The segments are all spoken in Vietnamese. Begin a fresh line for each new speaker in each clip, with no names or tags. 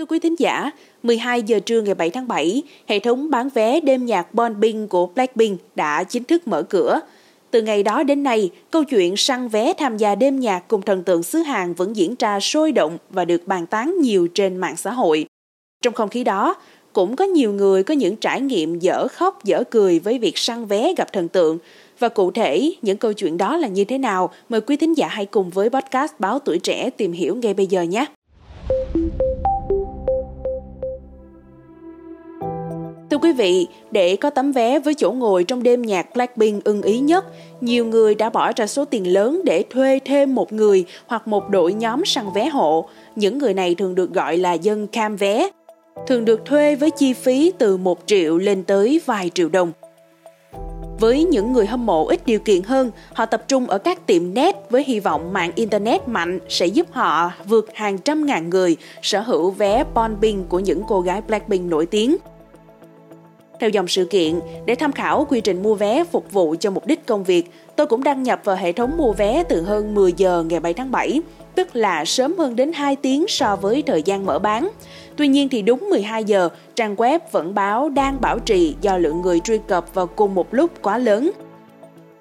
Thưa quý thính giả, 12 giờ trưa ngày 7 tháng 7, hệ thống bán vé đêm nhạc Bonbin của Blackpink đã chính thức mở cửa. Từ ngày đó đến nay, câu chuyện săn vé tham gia đêm nhạc cùng thần tượng xứ Hàn vẫn diễn ra sôi động và được bàn tán nhiều trên mạng xã hội. Trong không khí đó, cũng có nhiều người có những trải nghiệm dở khóc dở cười với việc săn vé gặp thần tượng. Và cụ thể, những câu chuyện đó là như thế nào? Mời quý thính giả hãy cùng với podcast Báo Tuổi Trẻ tìm hiểu ngay bây giờ nhé! Quý vị, để có tấm vé với chỗ ngồi trong đêm nhạc Blackpink ưng ý nhất, nhiều người đã bỏ ra số tiền lớn để thuê thêm một người hoặc một đội nhóm săn vé hộ. Những người này thường được gọi là dân cam vé, thường được thuê với chi phí từ 1 triệu lên tới vài triệu đồng. Với những người hâm mộ ít điều kiện hơn, họ tập trung ở các tiệm net với hy vọng mạng Internet mạnh sẽ giúp họ vượt hàng trăm ngàn người sở hữu vé Bonbin của những cô gái Blackpink nổi tiếng. Theo dòng sự kiện, để tham khảo quy trình mua vé phục vụ cho mục đích công việc, tôi cũng đăng nhập vào hệ thống mua vé từ hơn 10 giờ ngày 7 tháng 7, tức là sớm hơn đến 2 tiếng so với thời gian mở bán. Tuy nhiên thì đúng 12 giờ, trang web vẫn báo đang bảo trì do lượng người truy cập vào cùng một lúc quá lớn.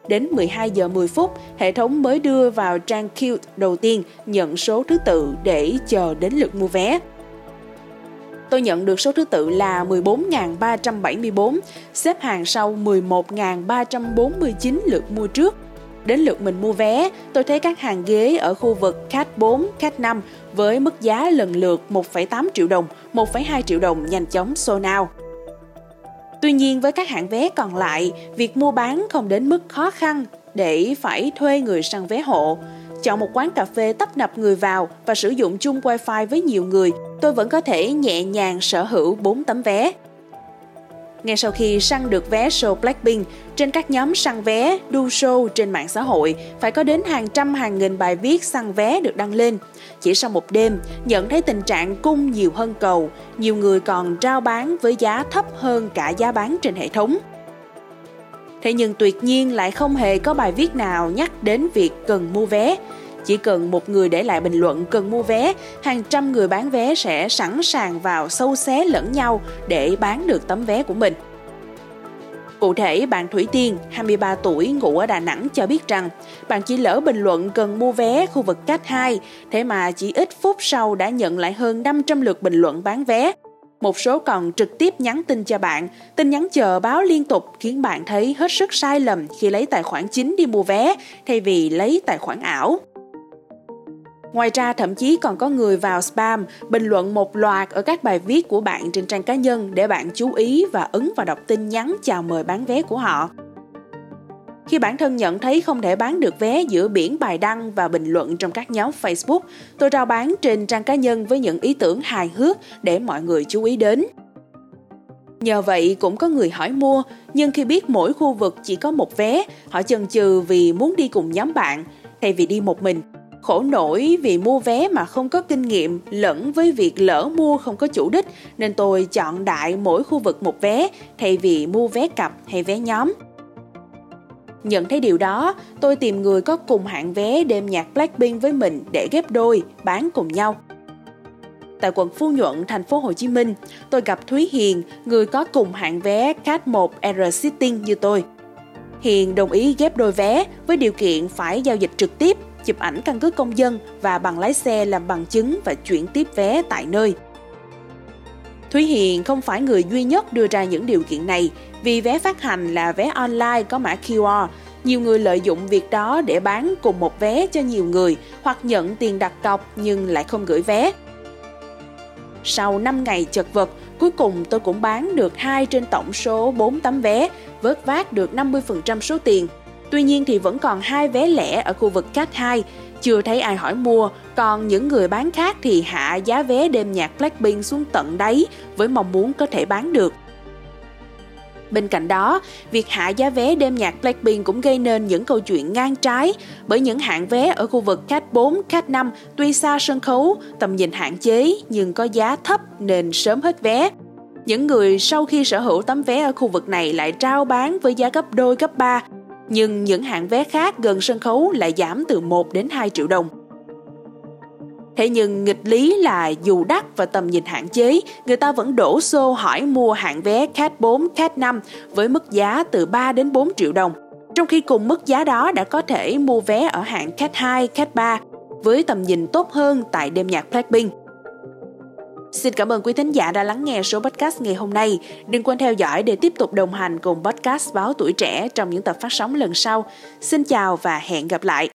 Đến 12 giờ 10 phút, hệ thống mới đưa vào trang queue đầu tiên nhận số thứ tự để chờ đến lượt mua vé. Tôi nhận được số thứ tự là 14.374, xếp hàng sau 11.349 lượt mua trước. Đến lượt mình mua vé, tôi thấy các hàng ghế ở khu vực khách 4, khách 5 với mức giá lần lượt 1,8 triệu đồng, 1,2 triệu đồng nhanh chóng sold out. Tuy nhiên với các hãng vé còn lại, việc mua bán không đến mức khó khăn để phải thuê người săn vé hộ. Chọn một quán cà phê tấp nập người vào và sử dụng chung wifi với nhiều người, tôi vẫn có thể nhẹ nhàng sở hữu 4 tấm vé. Ngay sau khi săn được vé show Blackpink, trên các nhóm săn vé, đu show trên mạng xã hội, phải có đến hàng trăm hàng nghìn bài viết săn vé được đăng lên. Chỉ sau một đêm, nhận thấy tình trạng cung nhiều hơn cầu, nhiều người còn trao bán với giá thấp hơn cả giá bán trên hệ thống. Thế nhưng tuyệt nhiên lại không hề có bài viết nào nhắc đến việc cần mua vé. Chỉ cần một người để lại bình luận cần mua vé, hàng trăm người bán vé sẽ sẵn sàng vào sâu xé lẫn nhau để bán được tấm vé của mình. Cụ thể, bạn Thủy Tiên, 23 tuổi, ngụ ở Đà Nẵng cho biết rằng bạn chỉ lỡ bình luận cần mua vé khu vực cách 2, thế mà chỉ ít phút sau đã nhận lại hơn 500 lượt bình luận bán vé. Một số còn trực tiếp nhắn tin cho bạn, tin nhắn chờ báo liên tục khiến bạn thấy hết sức sai lầm khi lấy tài khoản chính đi mua vé thay vì lấy tài khoản ảo. Ngoài ra thậm chí còn có người vào spam bình luận một loạt ở các bài viết của bạn trên trang cá nhân để bạn chú ý và ấn vào đọc tin nhắn chào mời bán vé của họ. Khi bản thân nhận thấy không thể bán được vé giữa biển bài đăng và bình luận trong các nhóm Facebook, tôi rao bán trên trang cá nhân với những ý tưởng hài hước để mọi người chú ý đến. Nhờ vậy cũng có người hỏi mua, nhưng khi biết mỗi khu vực chỉ có một vé, họ chần chừ vì muốn đi cùng nhóm bạn, thay vì đi một mình. Khổ nổi vì mua vé mà không có kinh nghiệm lẫn với việc lỡ mua không có chủ đích nên tôi chọn đại mỗi khu vực một vé thay vì mua vé cặp hay vé nhóm. Nhận thấy điều đó, tôi tìm người có cùng hạng vé đêm nhạc Blackpink với mình để ghép đôi, bán cùng nhau. Tại quận Phú Nhuận, thành phố Hồ Chí Minh, tôi gặp Thúy Hiền, người có cùng hạng vé CAT 1 R Sitting như tôi. Hiền đồng ý ghép đôi vé với điều kiện phải giao dịch trực tiếp, chụp ảnh căn cước công dân và bằng lái xe làm bằng chứng và chuyển tiếp vé tại nơi. Thúy Hiền không phải người duy nhất đưa ra những điều kiện này, vì vé phát hành là vé online có mã QR. Nhiều người lợi dụng việc đó để bán cùng một vé cho nhiều người hoặc nhận tiền đặt cọc nhưng lại không gửi vé. Sau 5 ngày chật vật, cuối cùng tôi cũng bán được 2 trên tổng số 4 tấm vé, vớt vát được 50% số tiền. Tuy nhiên thì vẫn còn hai vé lẻ ở khu vực Cat 2, chưa thấy ai hỏi mua, còn những người bán khác thì hạ giá vé đêm nhạc Blackpink xuống tận đáy với mong muốn có thể bán được. Bên cạnh đó, việc hạ giá vé đêm nhạc Blackpink cũng gây nên những câu chuyện ngang trái bởi những hạng vé ở khu vực Cat 4, Cat 5 tuy xa sân khấu, tầm nhìn hạn chế nhưng có giá thấp nên sớm hết vé. Những người sau khi sở hữu tấm vé ở khu vực này lại trao bán với giá gấp đôi gấp ba, nhưng những hạng vé khác gần sân khấu lại giảm từ 1 đến 2 triệu đồng. Thế nhưng nghịch lý là dù đắt và tầm nhìn hạn chế, người ta vẫn đổ xô hỏi mua hạng vé Cat 4, Cat 5 với mức giá từ 3 đến 4 triệu đồng. Trong khi cùng mức giá đó đã có thể mua vé ở hạng Cat 2, Cat 3 với tầm nhìn tốt hơn tại đêm nhạc Blackpink. Xin cảm ơn quý thính giả đã lắng nghe số podcast ngày hôm nay. Đừng quên theo dõi để tiếp tục đồng hành cùng podcast Báo Tuổi Trẻ trong những tập phát sóng lần sau. Xin chào và hẹn gặp lại.